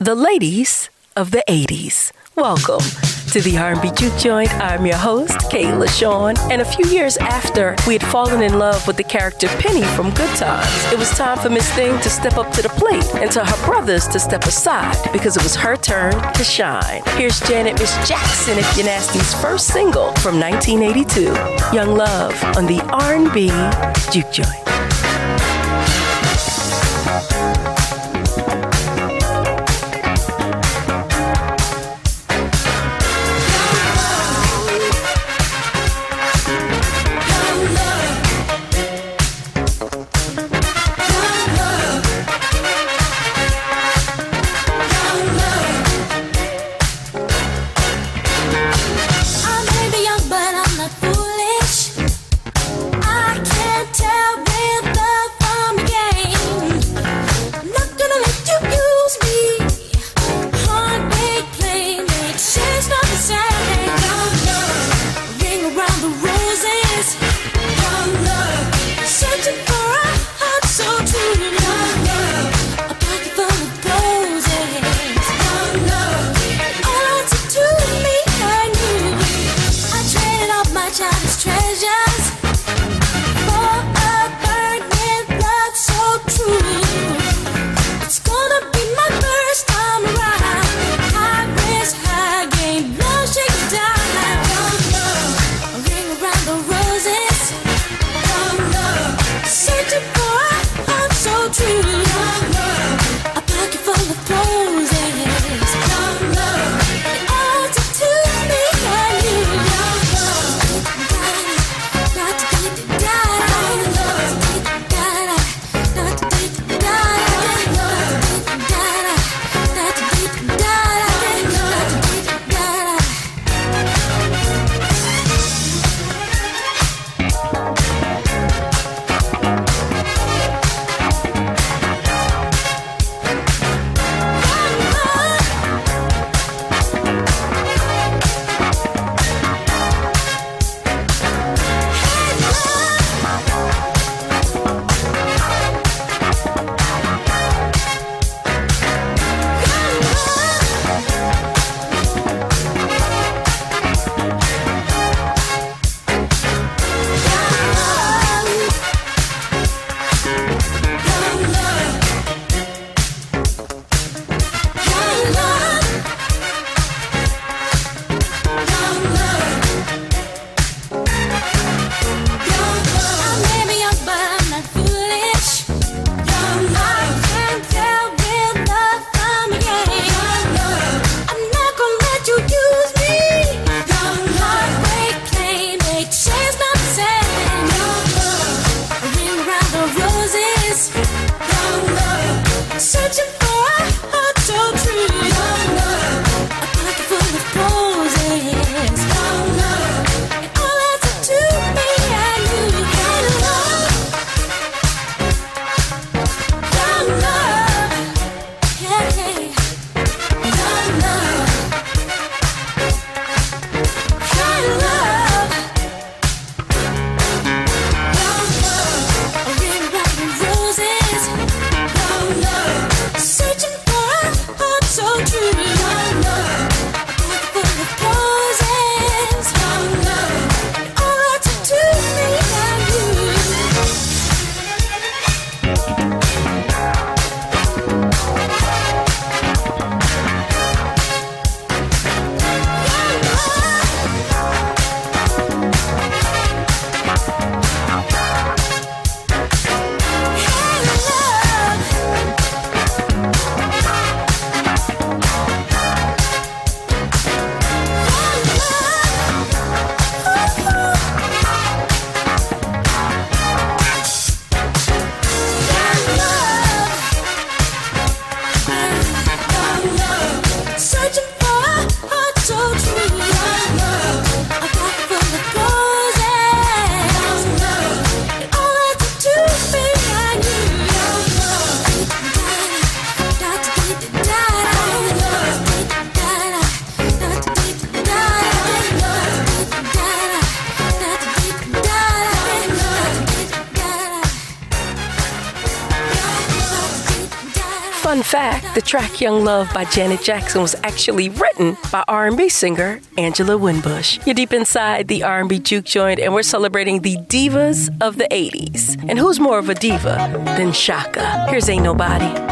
the ladies of the 80s. Welcome to the R&B Juke Joint. I'm your host, K'La Shawn. And a few years after we had fallen in love with the character Penny from Good Times, it was time for Miss Thing to step up to the plate and to her brothers to step aside because it was her turn to shine. Here's Janet Miss Jackson, If You're Nasty's first single from 1982, Young Love on the R&B Juke Joint. Track Young Love by Janet Jackson was actually written by R&B singer Angela Winbush. You're deep inside the R&B juke joint and we're celebrating the divas of the 80s. And who's more of a diva than Chaka? Here's Ain't Nobody.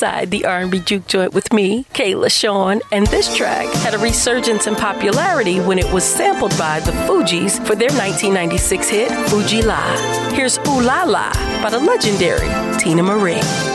Inside the R&B juke joint with me, K'La Shawn, and this track had a resurgence in popularity when it was sampled by the Fugees for their 1996 hit Fu-Gee-La. Here's Ooh La La by the legendary Teena Marie.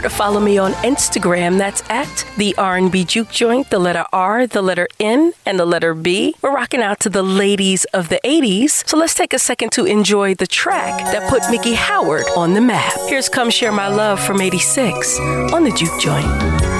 to follow me on Instagram. That's at the R&B Juke Joint, the letter R, the letter N, and the letter B. We're rocking out to the ladies of the 80s. So let's take a second to enjoy the track that put Miki Howard on the map. Here's Come Share My Love from 86 on the Juke Joint.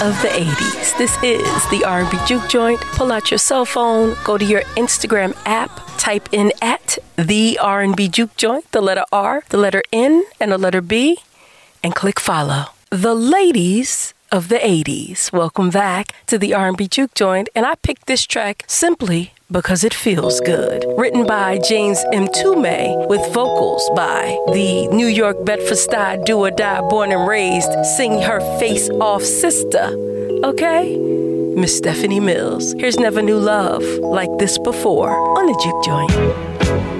Of the 80s. This is the R&B Juke Joint. Pull out your cell phone, go to your Instagram app, type in at the R&B Juke Joint, the letter R, the letter N, and the letter B, and click follow. The ladies of the 80s. Welcome back to the R&B Juke Joint, and I picked this track simply because it feels good. Written by James M. Mtume with vocals by the New York Bedford-Stuyvesant do or die born and raised sing her face off sister. Okay? Miss Stephanie Mills. Here's Never Knew Love like this before on the Juke Joint.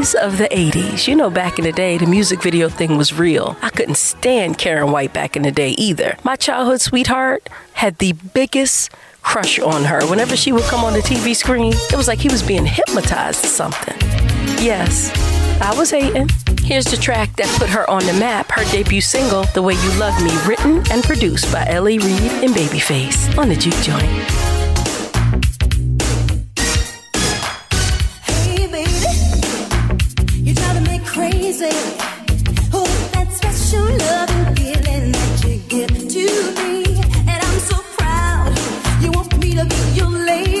Of the 80s. You know, back in the day, the music video thing was real. I couldn't stand Karyn White back in the day either. My childhood sweetheart had the biggest crush on her. Whenever she would come on the TV screen, it was like he was being hypnotized to something. Yes, I was hating. Here's the track that put her on the map, her debut single, The Way You Love Me, written and produced by L.A. Reid and Babyface on the Juke Joint. you late.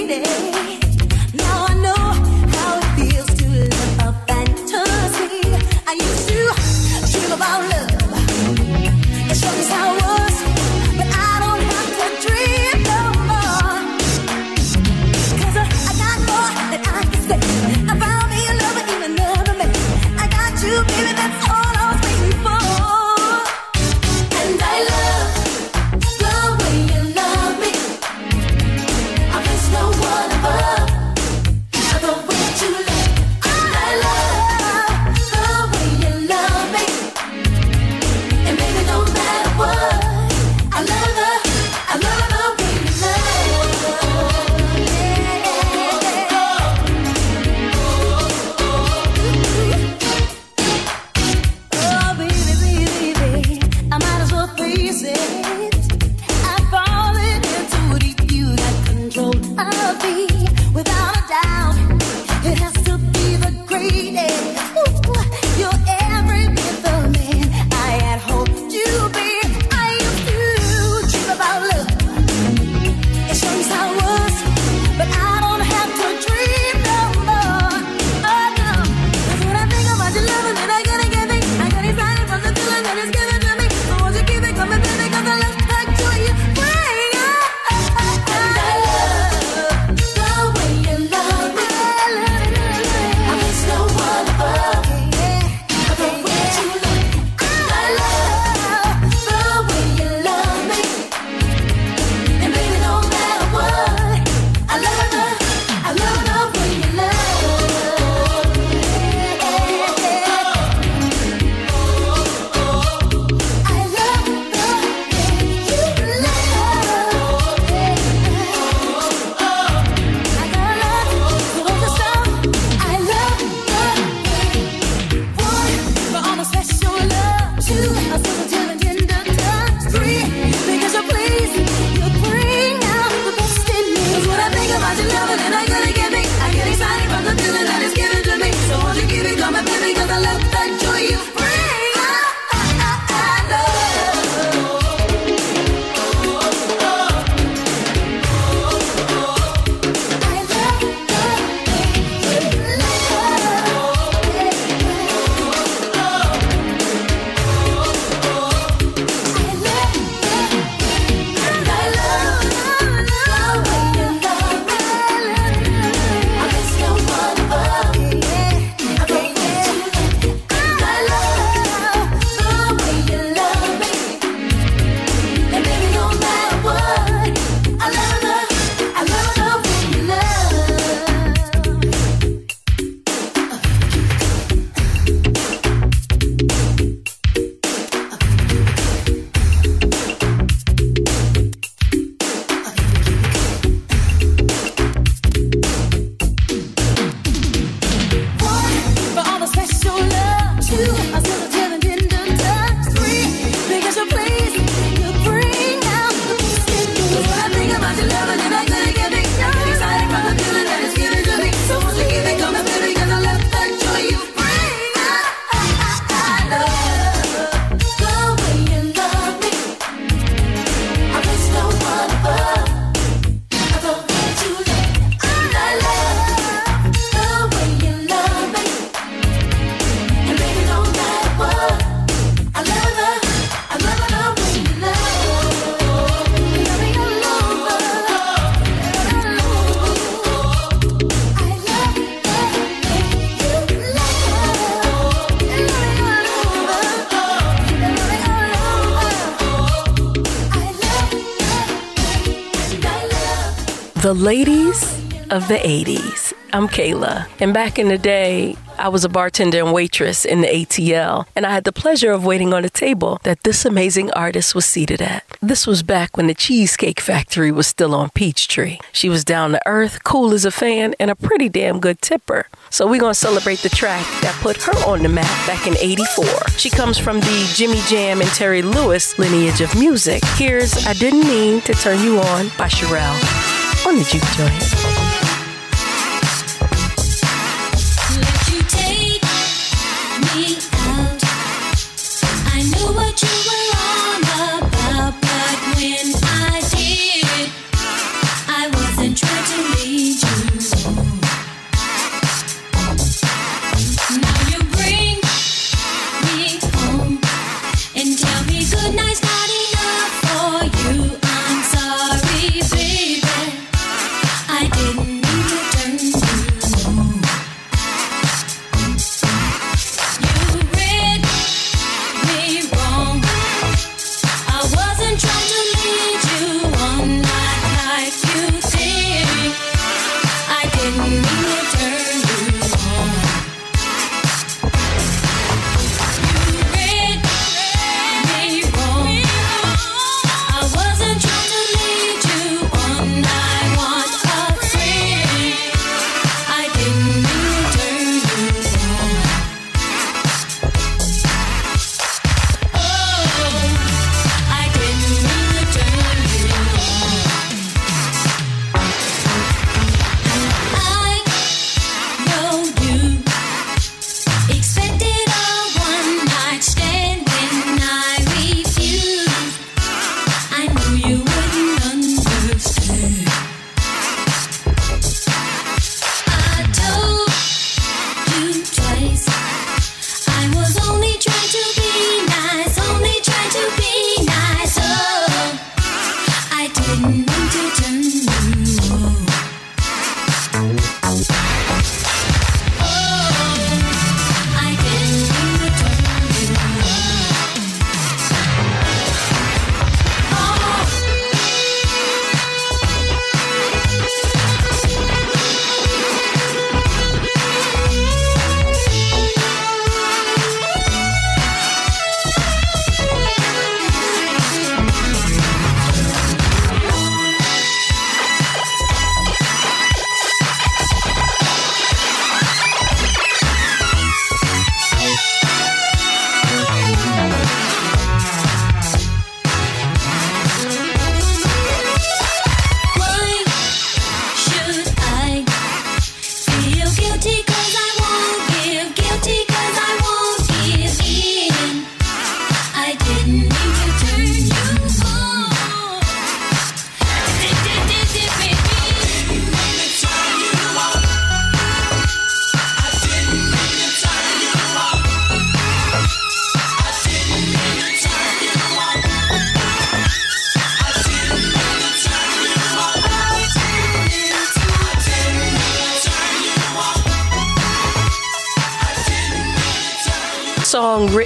The ladies of the 80s. I'm K'La, and back in the day, I was a bartender and waitress in the ATL, and I had the pleasure of waiting on a table that this amazing artist was seated at. This was back when the Cheesecake Factory was still on Peachtree. She was down to earth, cool as a fan, and a pretty damn good tipper. So we're gonna celebrate the track that put her on the map back in 84. She comes from the Jimmy Jam and Terry Lewis lineage of music. Here's I Didn't Mean to Turn You On by Cherrelle on the Juke Joint.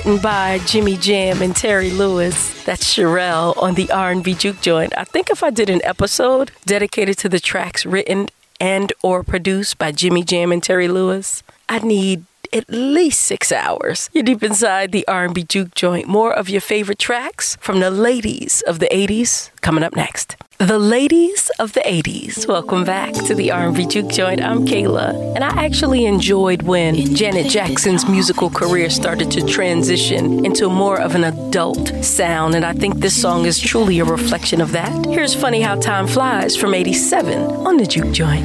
Written by Jimmy Jam and Terry Lewis. That's Cherrelle on the R&B Juke Joint. I think if I did an episode dedicated to the tracks written and or produced by Jimmy Jam and Terry Lewis, I'd need at least six hours. You're deep inside the R&B Juke Joint. More of your favorite tracks from the ladies of the 80s coming up next. The ladies of the 80s. Welcome back to the R&B Juke Joint. I'm K'La, and I actually enjoyed when Janet Jackson's musical career started to transition into more of an adult sound, and I think this song is truly a reflection of that. Here's Funny How Time Flies from 87 on the Juke Joint.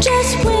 just when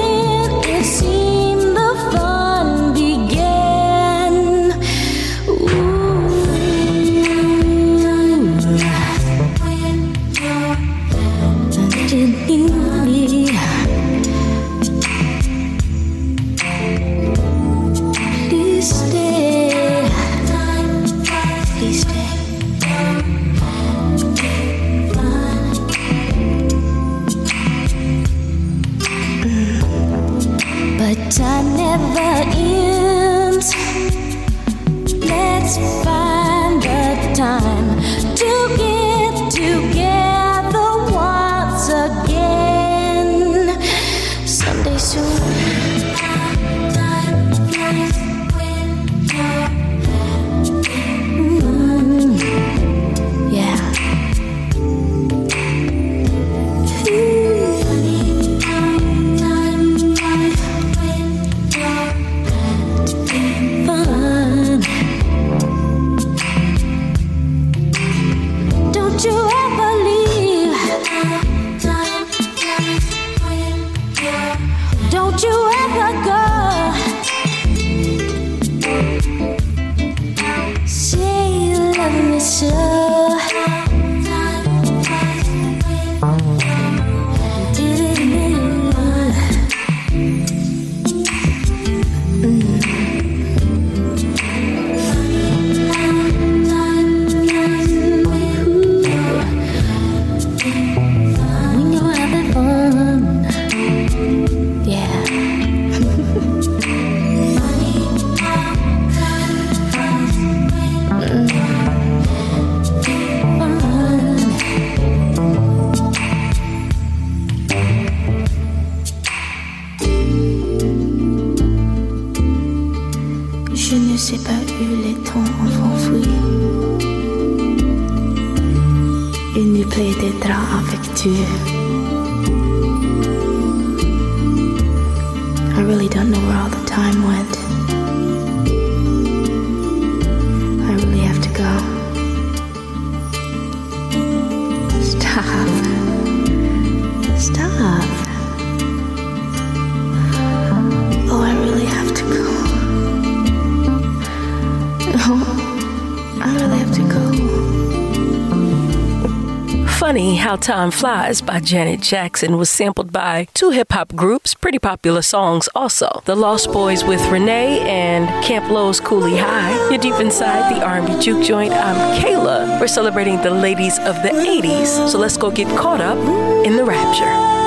How Time Flies by Janet Jackson was sampled by two hip hop groups, pretty popular songs also. The Lost Boys with Renee and Camp Lo's Coolie High. You're deep inside the R&B Juke Joint. I'm K'La. We're celebrating the ladies of the 80s, so let's go get caught up in the rapture.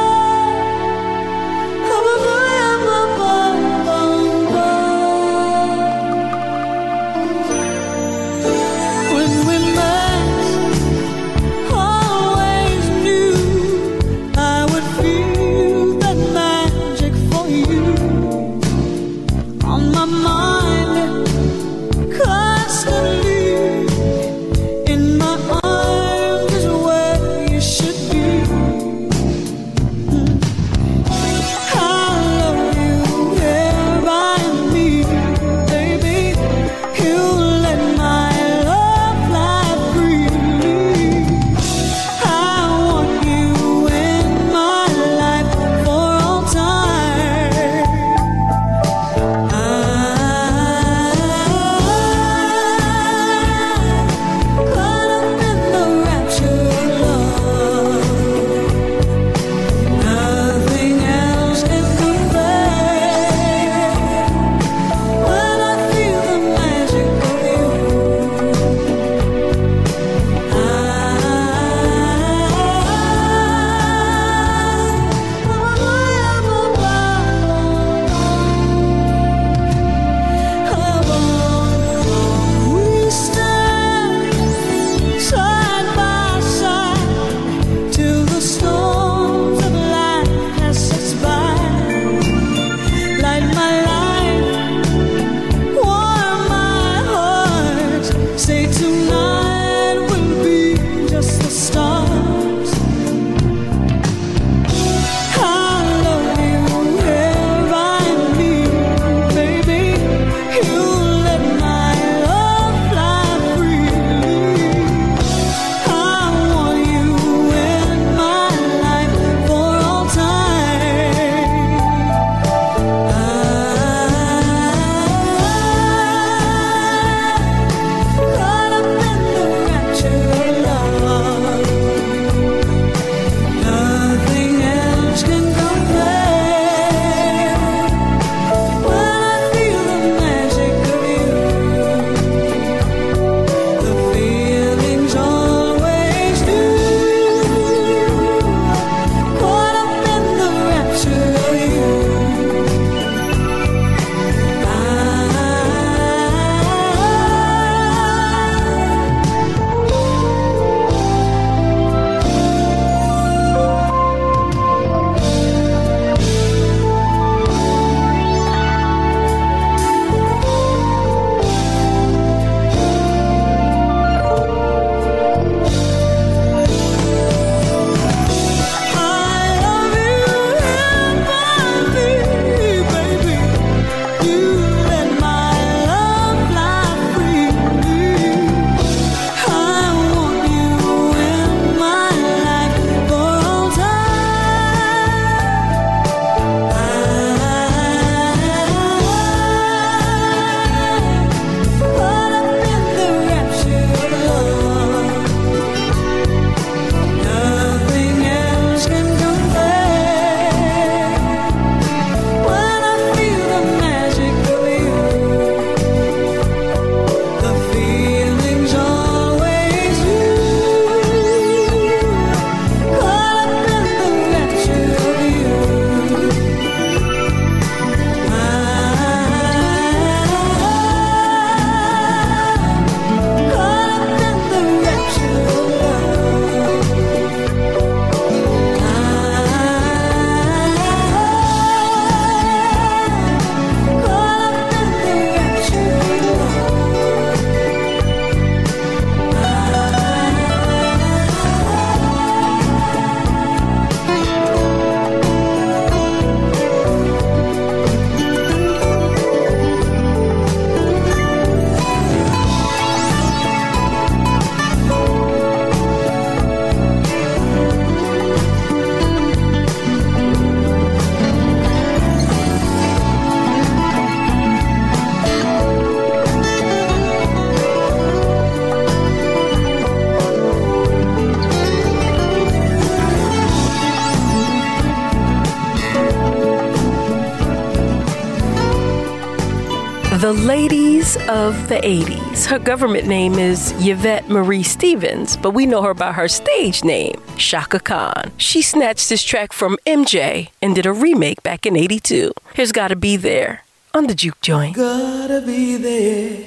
Ladies of the 80s. Her government name is Yvette Marie Stevens, but we know her by her stage name, Chaka Khan. She snatched this track from MJ and did a remake back in 82. Here's Gotta Be There on the Juke Joint. Gotta be there,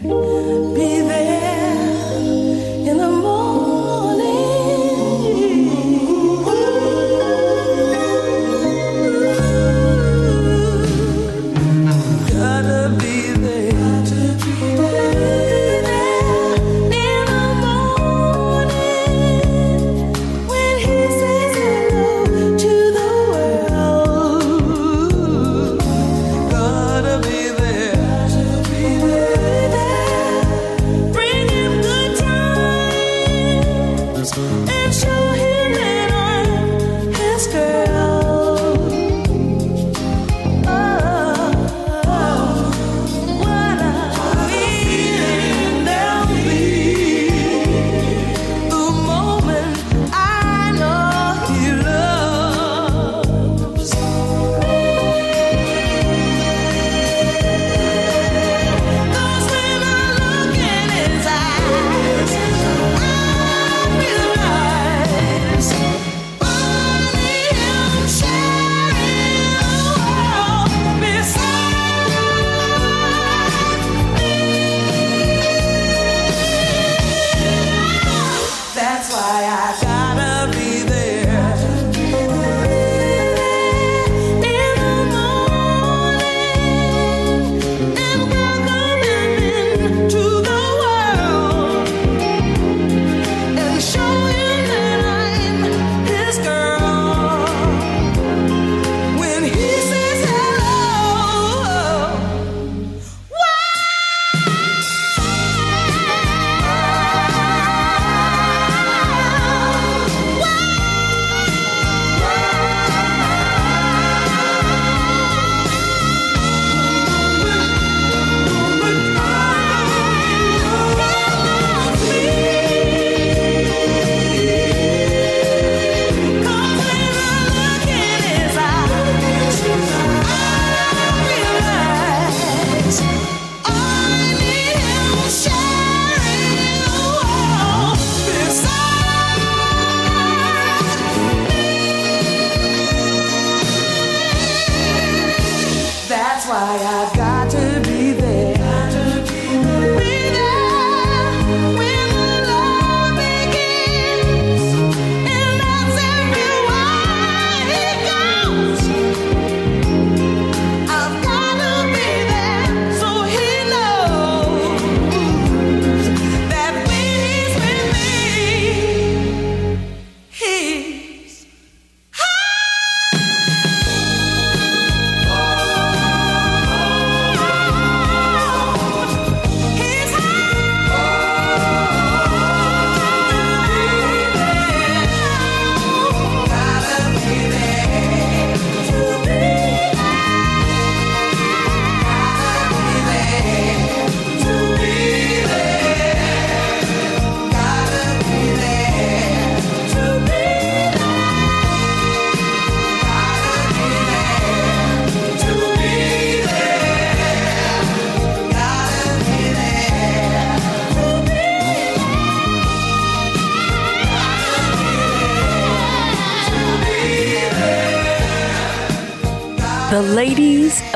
be there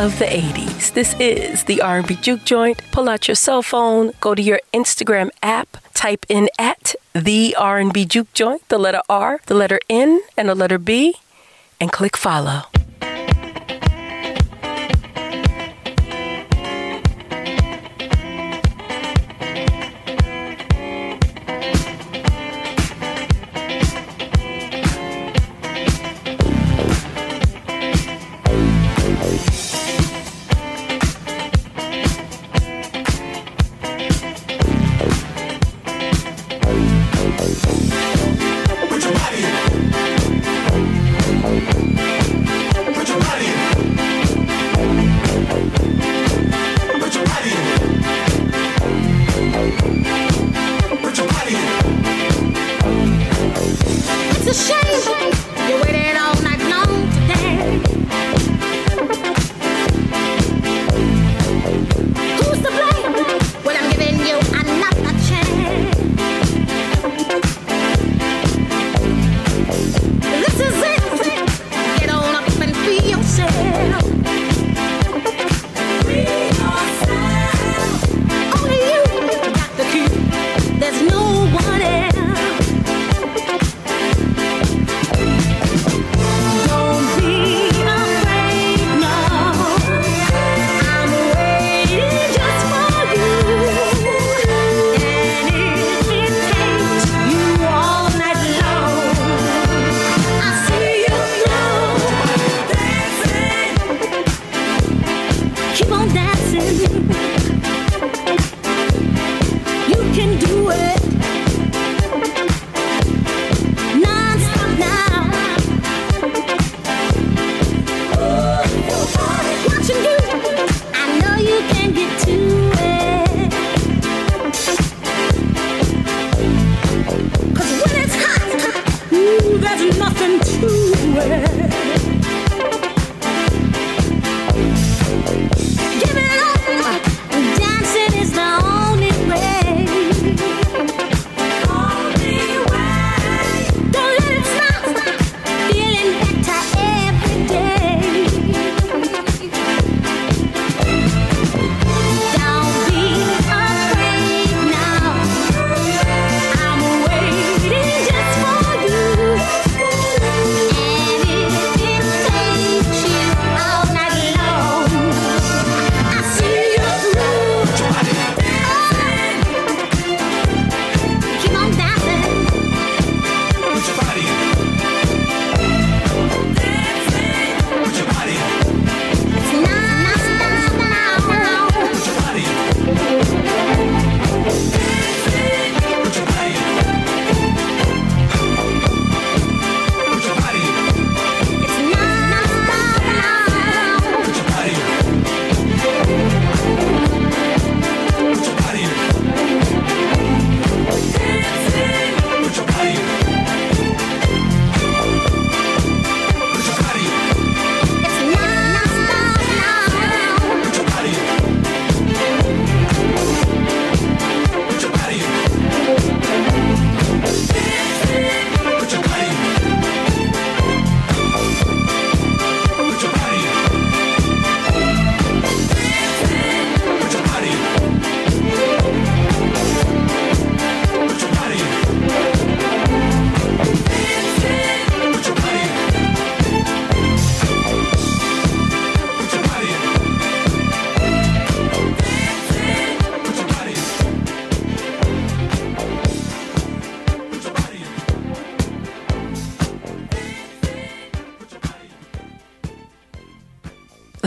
of the 80s. This is the R&B Juke Joint. Pull out your cell phone, go to your Instagram app, type in at the R&B Juke Joint, the letter R, the letter N, and the letter B, and click follow.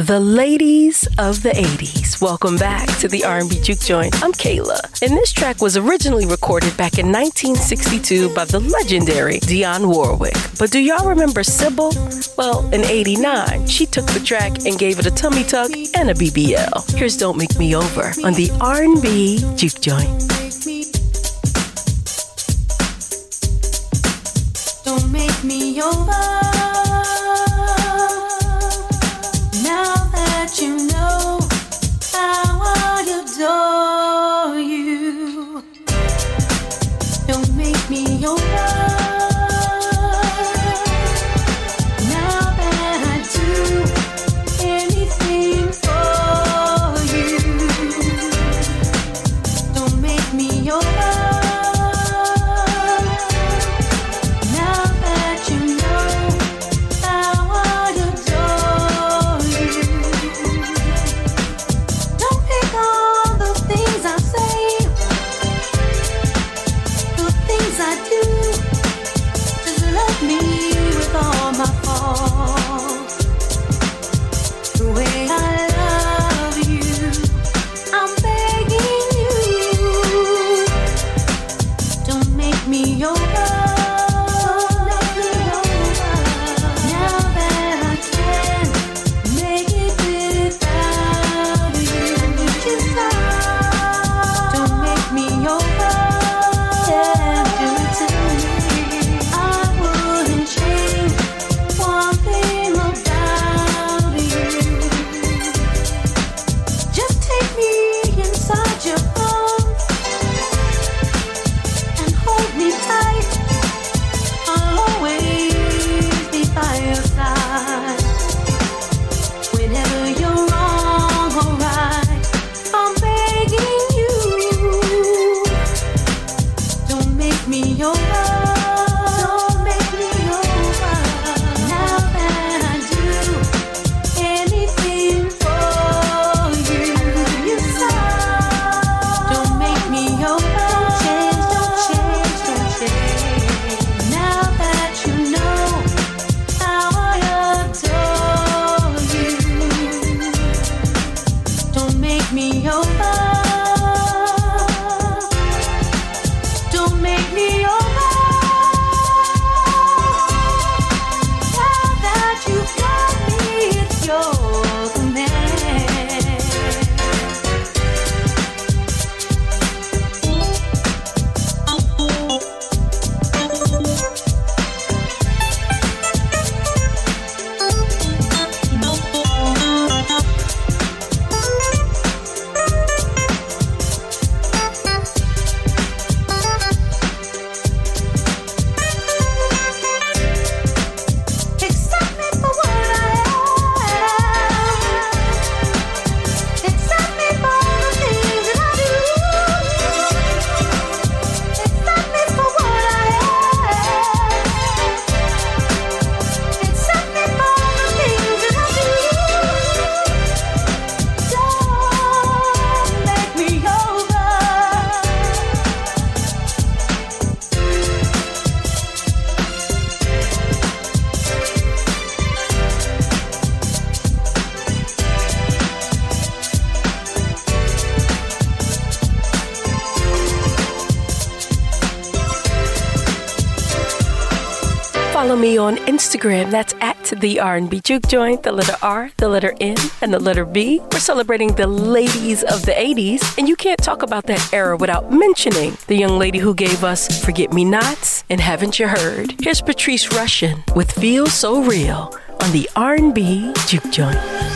The ladies of the 80s. Welcome back to the R&B Juke Joint. I'm K'La. And this track was originally recorded back in 1962 by the legendary Dionne Warwick. But do y'all remember Sybil? Well, in 89, she took the track and gave it a tummy tuck and a BBL. Here's Don't Make Me Over on the R&B Juke Joint. Instagram. That's at the R&B Juke Joint, the letter R, the letter N, and the letter B. We're celebrating the ladies of the 80s, and you can't talk about that era without mentioning the young lady who gave us Forget Me Nots and Haven't You Heard. Here's Patrice Rushen with Feel So Real on the R&B Juke Joint.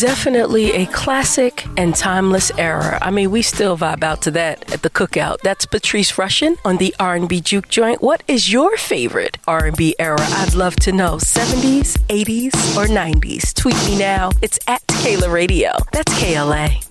Definitely a classic and timeless era. I mean, we still vibe out to that at the cookout. That's Patrice Rushen on the R&B Juke Joint. What is your favorite R&B era? I'd love to know. 70s, 80s, or 90s? Tweet me now. It's at K'La Radio. That's KLA.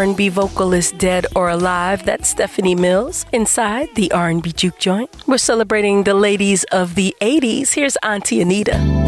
R&B vocalist dead or alive. That's Stephanie Mills inside the R&B Juke Joint. We're celebrating the ladies of the 80s. Here's Auntie Anita.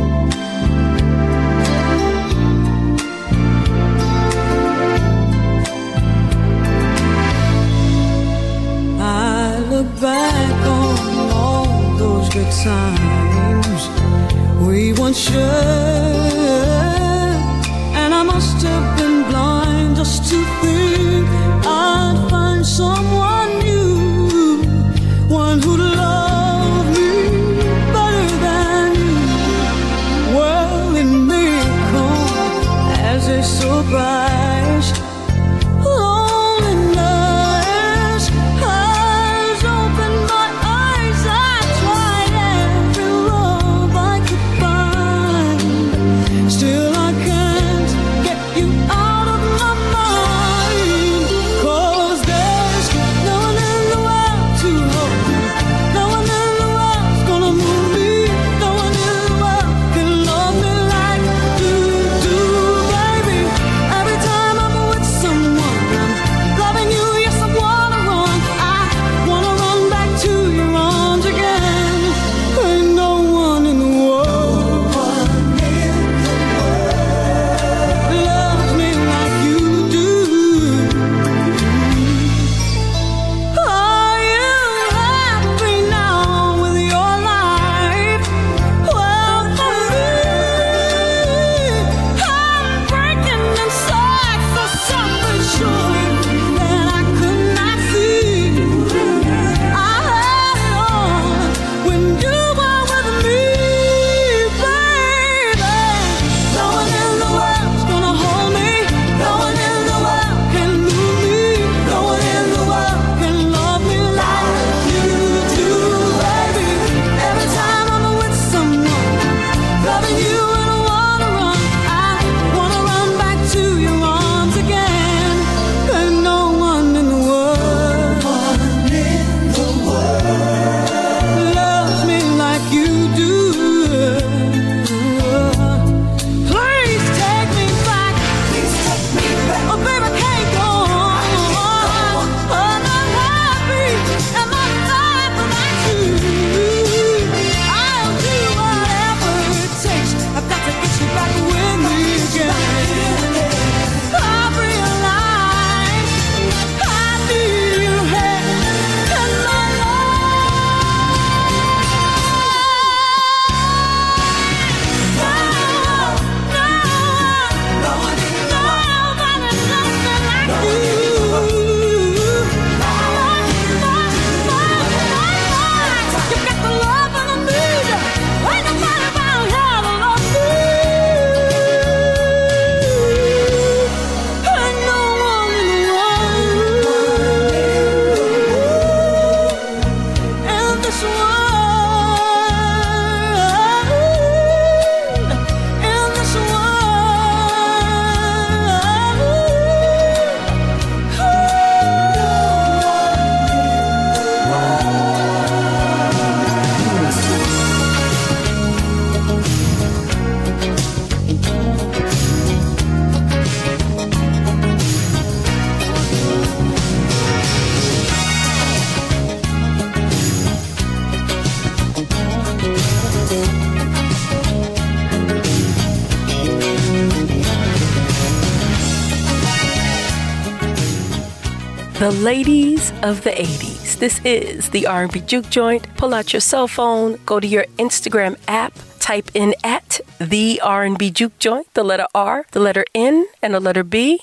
90s of the 80s. This is the R&B Juke Joint. Pull out your cell phone, go to your Instagram app, type in at the R&B Juke Joint, the letter R, the letter N, and the letter B,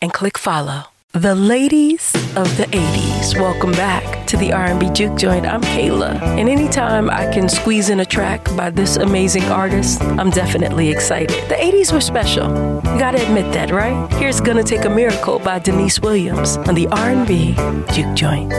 and click follow. The ladies of the 80s, welcome back to the R&B Juke Joint. I'm K'La, and anytime I can squeeze in a track by this amazing artist, I'm definitely excited. The 80s were special. You gotta admit that, right? Here's Gonna Take a Miracle by Deniece Williams on the R&B Juke Joint.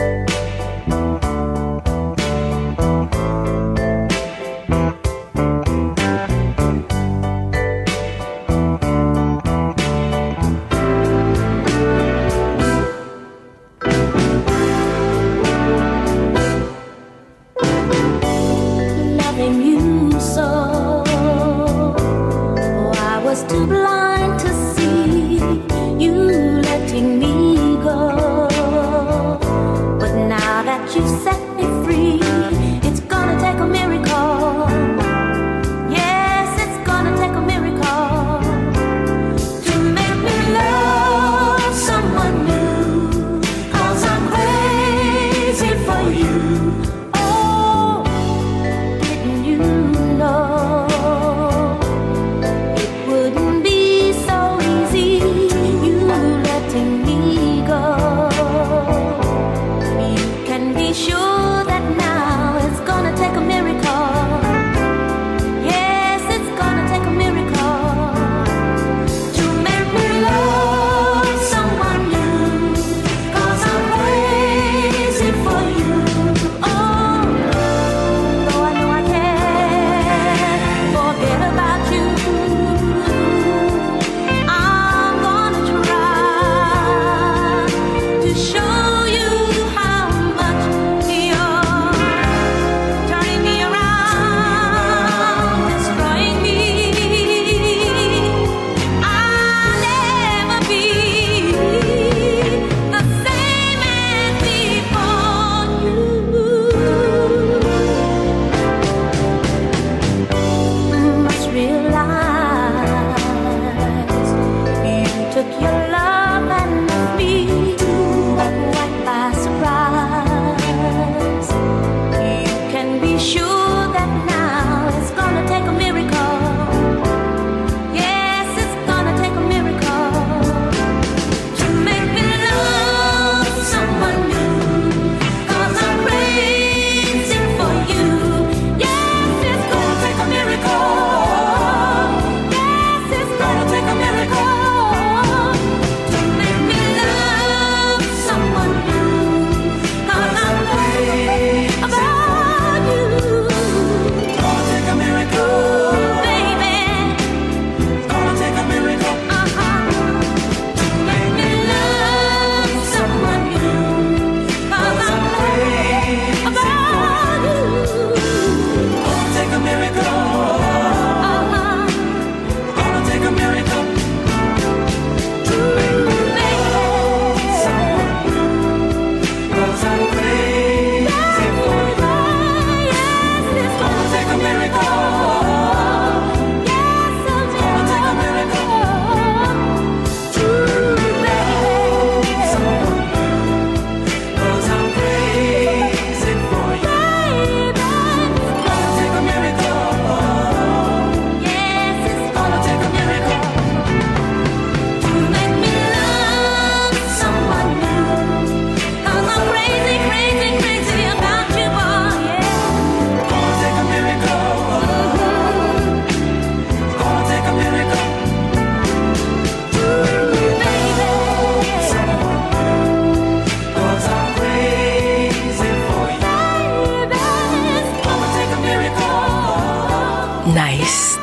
вся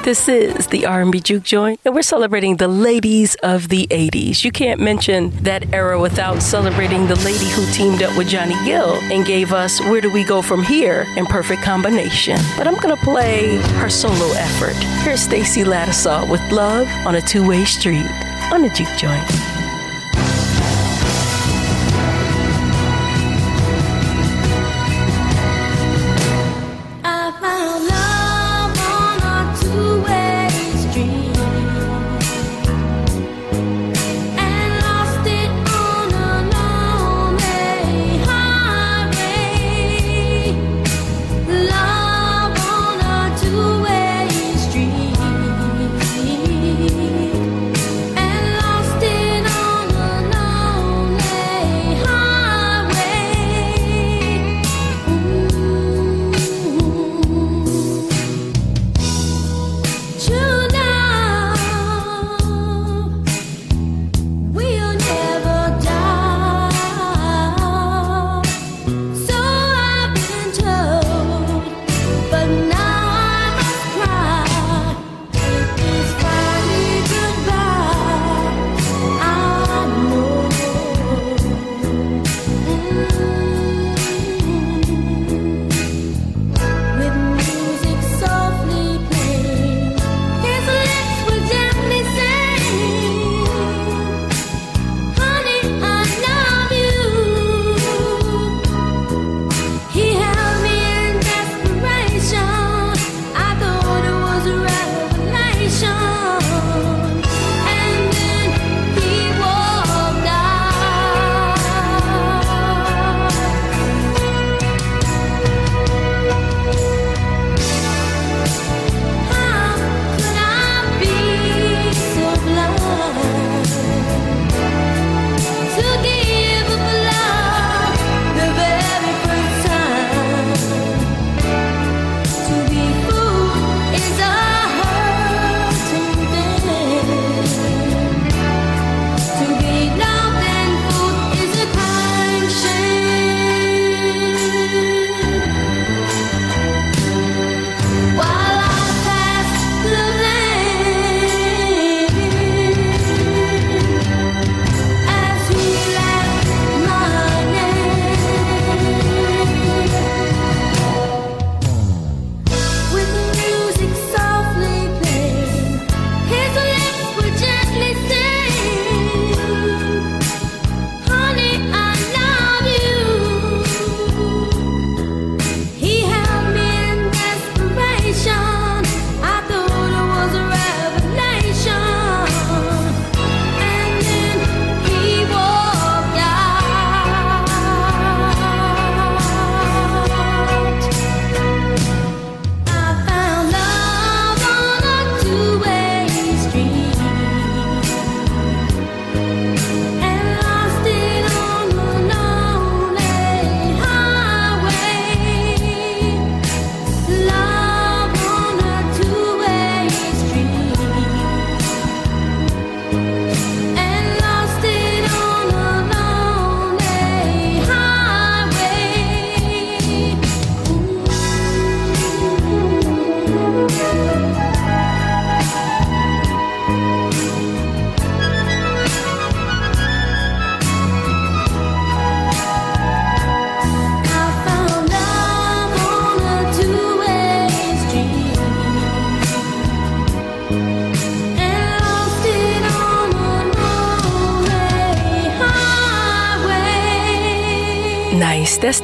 This is the R&B Juke Joint, and we're celebrating the ladies of the 80s. You can't mention that era without celebrating the lady who teamed up with Johnny Gill and gave us Where Do We Go From Here in perfect combination. But I'm gonna play her solo effort. Here's Stacy Lattisaw with Love on a Two-Way Street on the Juke Joint.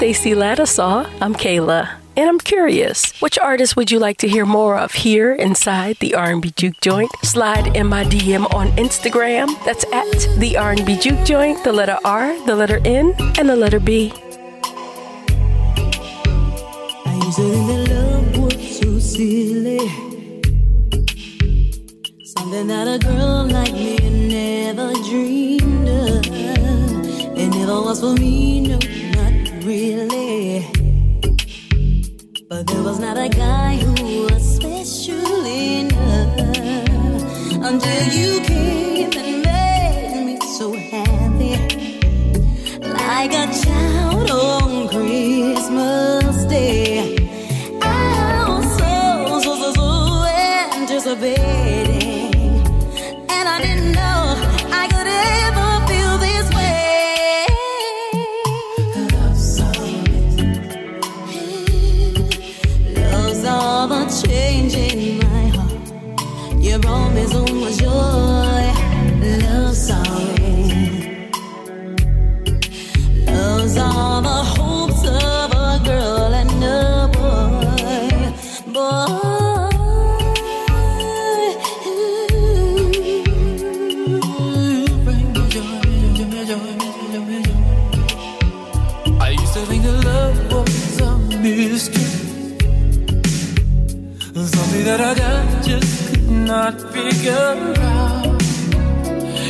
Stacy Lattisaw. I'm K'La. And I'm curious, which artist would you like to hear more of here inside the R&B Juke Joint? Slide in my DM on Instagram. That's at the R&B Juke Joint, the letter R, the letter N, and the letter B. I used to think that love was so silly. Something that a girl like me never dreamed of. It never was for me, no, really. But there was not a guy who was special enough until you came and made me so happy. Like a child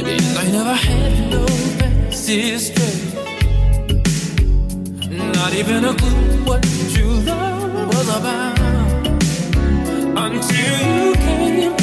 And I never had no sense sister, not even a clue what true love was about. Until you came.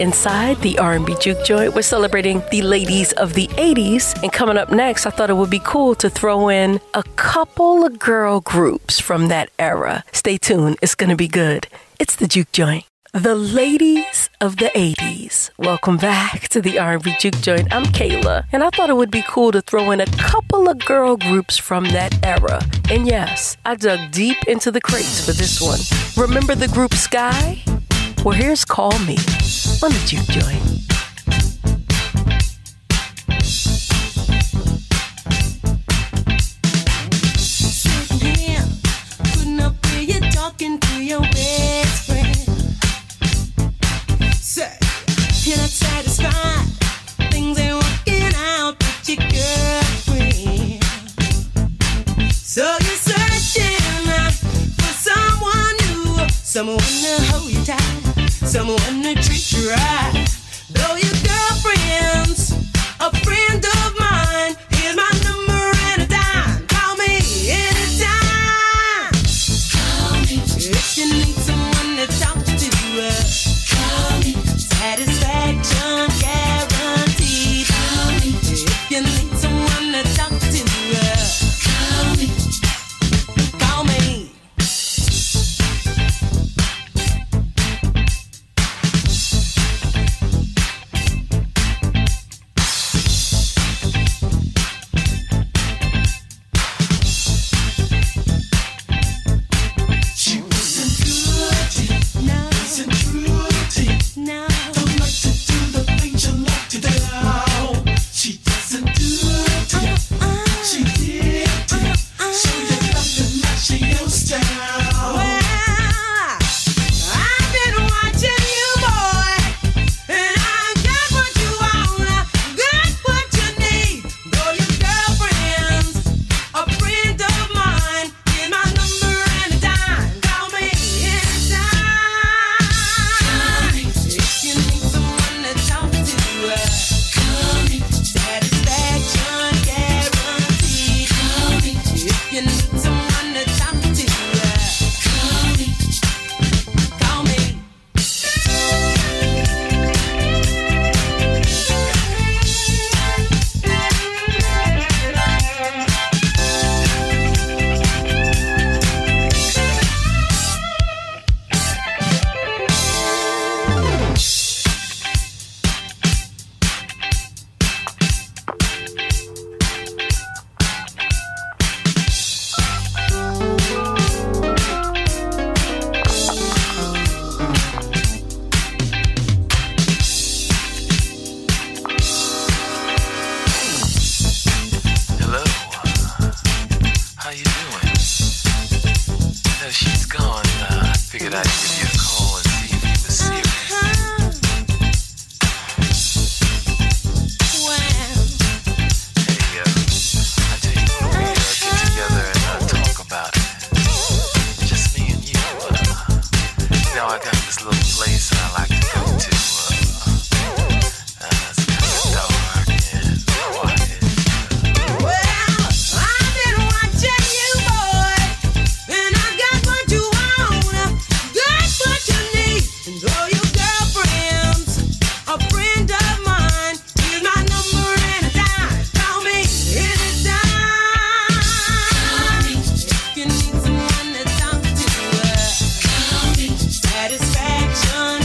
inside the R&B Juke Joint. We're celebrating the ladies of the 80s. And coming up next, I thought it would be cool to throw in a couple of girl groups from that era. Stay tuned. It's going to be good. It's the Juke Joint. The ladies of the 80s. Welcome back to the R&B Juke Joint. I'm K'La, and I thought it would be cool to throw in a couple of girl groups from that era. And yes, I dug deep into the crates for this one. Remember the group Skyy? Well, here's Call Me. Why don't you join? sun.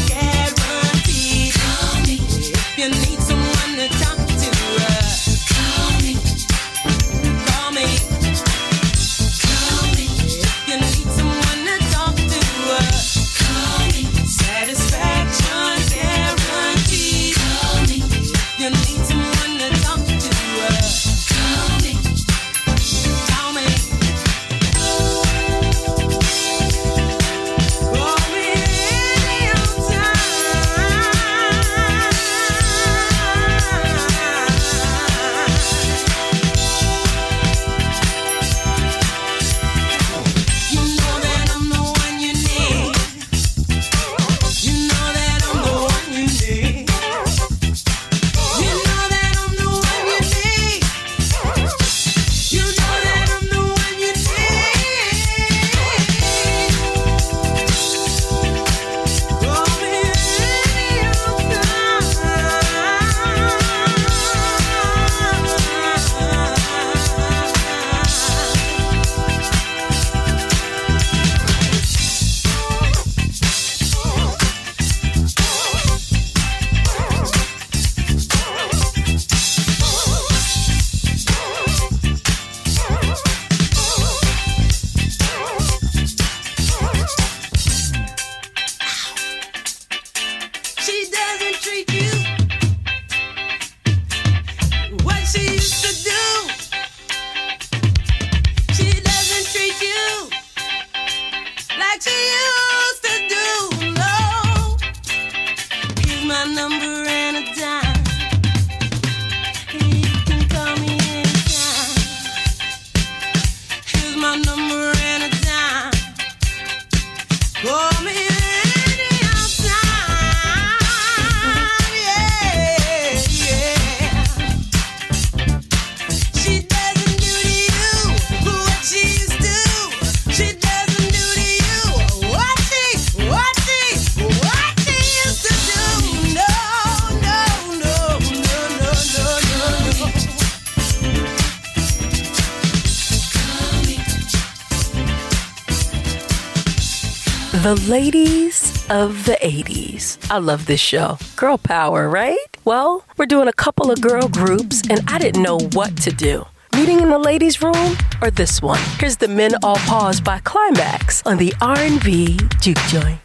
Ladies of the 80s. I love this show. Girl power, right? Well, we're doing a couple of girl groups, and I didn't know what to do. Meeting in the ladies' room or this one? Here's the Men All Pause by Klymaxx on the R&B Juke Joint.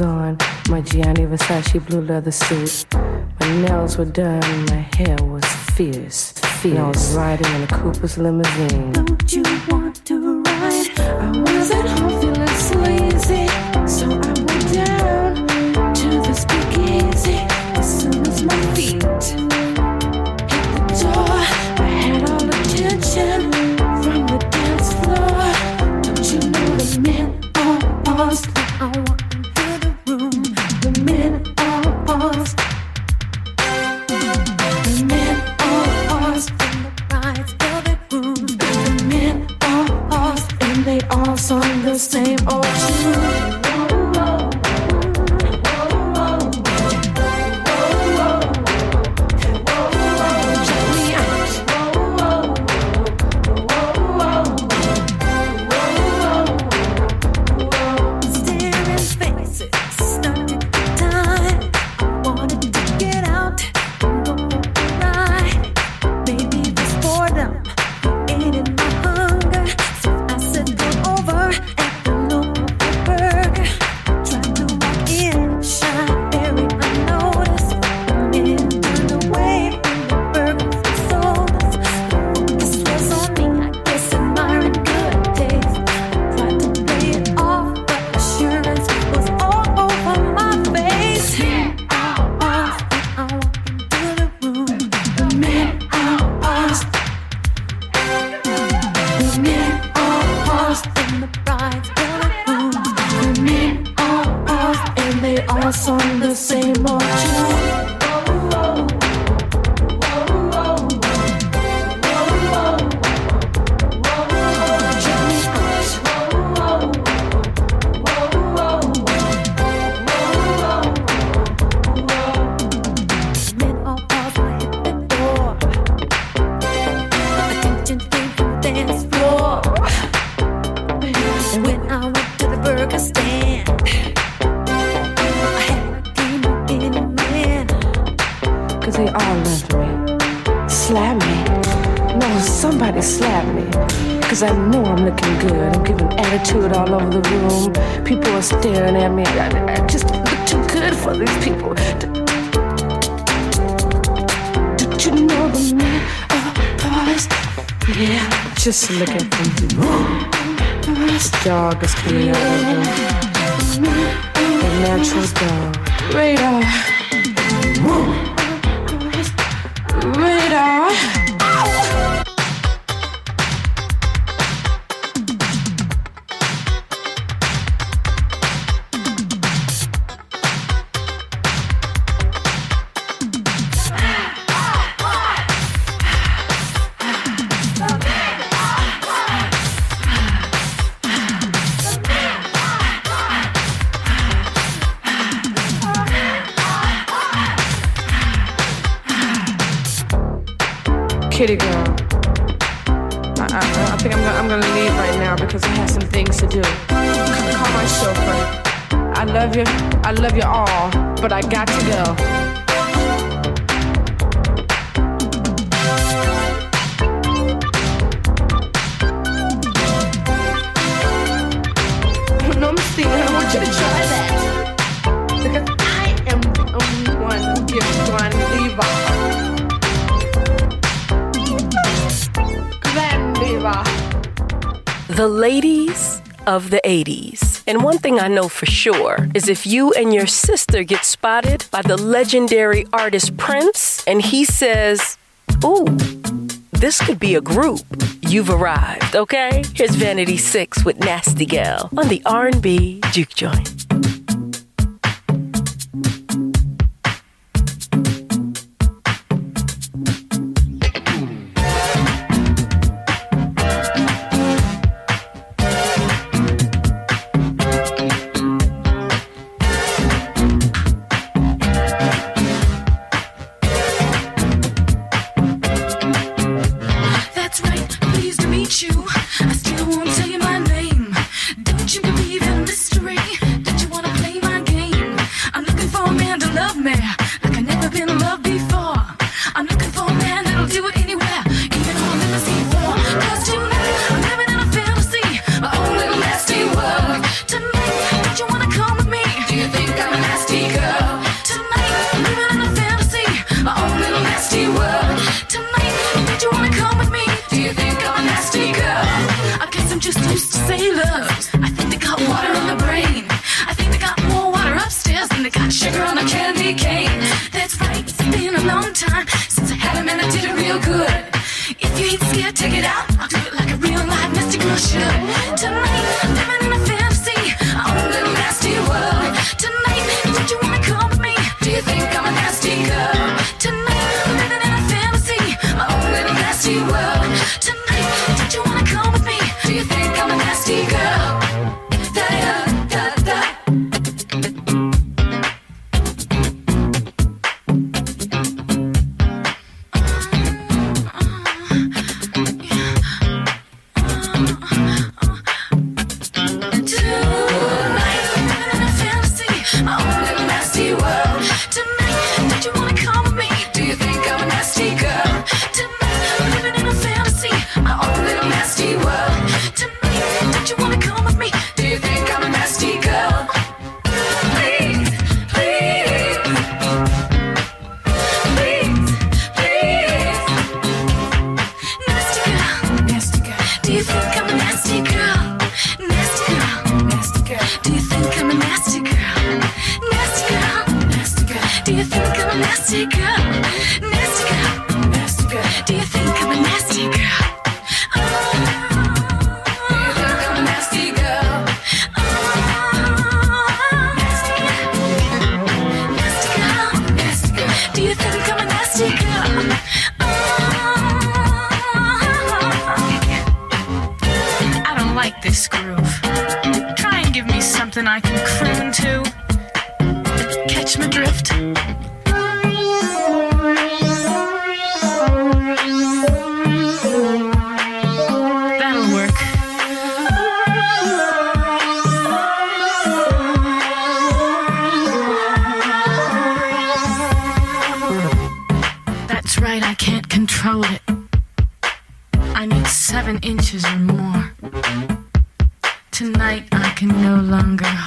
on, my Gianni Versace blue leather suit. My nails were done, my hair was fierce. fierce. I was riding in a Cooper's limousine. Don't you want to ride? I was at home feeling so. So The ladies of the 80s. And one thing I know for sure is if you and your sister get spotted by the legendary artist Prince and he says, Ooh, this could be a group. You've arrived, okay? Here's Vanity 6 with Nasty Gal on the R&B Juke Joint. Like this groove. Try and give me something I can croon to. Catch my drift. That'll work. That's right, I can't control it. I need seven inches or more. Can no longer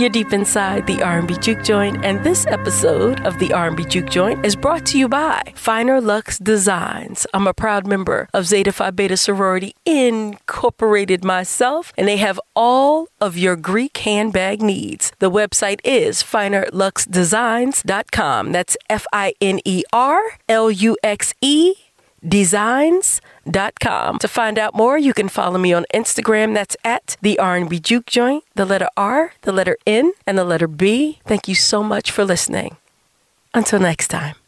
You're deep inside the R&B Juke Joint, and this episode of the R&B Juke Joint is brought to you by Finer Luxe Designs. I'm a proud member of Zeta Phi Beta Sorority Incorporated myself, and they have all of your Greek handbag needs. The website is finerluxedesigns.com. That's F-I-N-E-R-L-U-X-E designs.com. To find out more, you can follow me on Instagram. That's at the R&B Juke Joint, the letter R, the letter N, and the letter B. Thank you so much for listening. Until next time.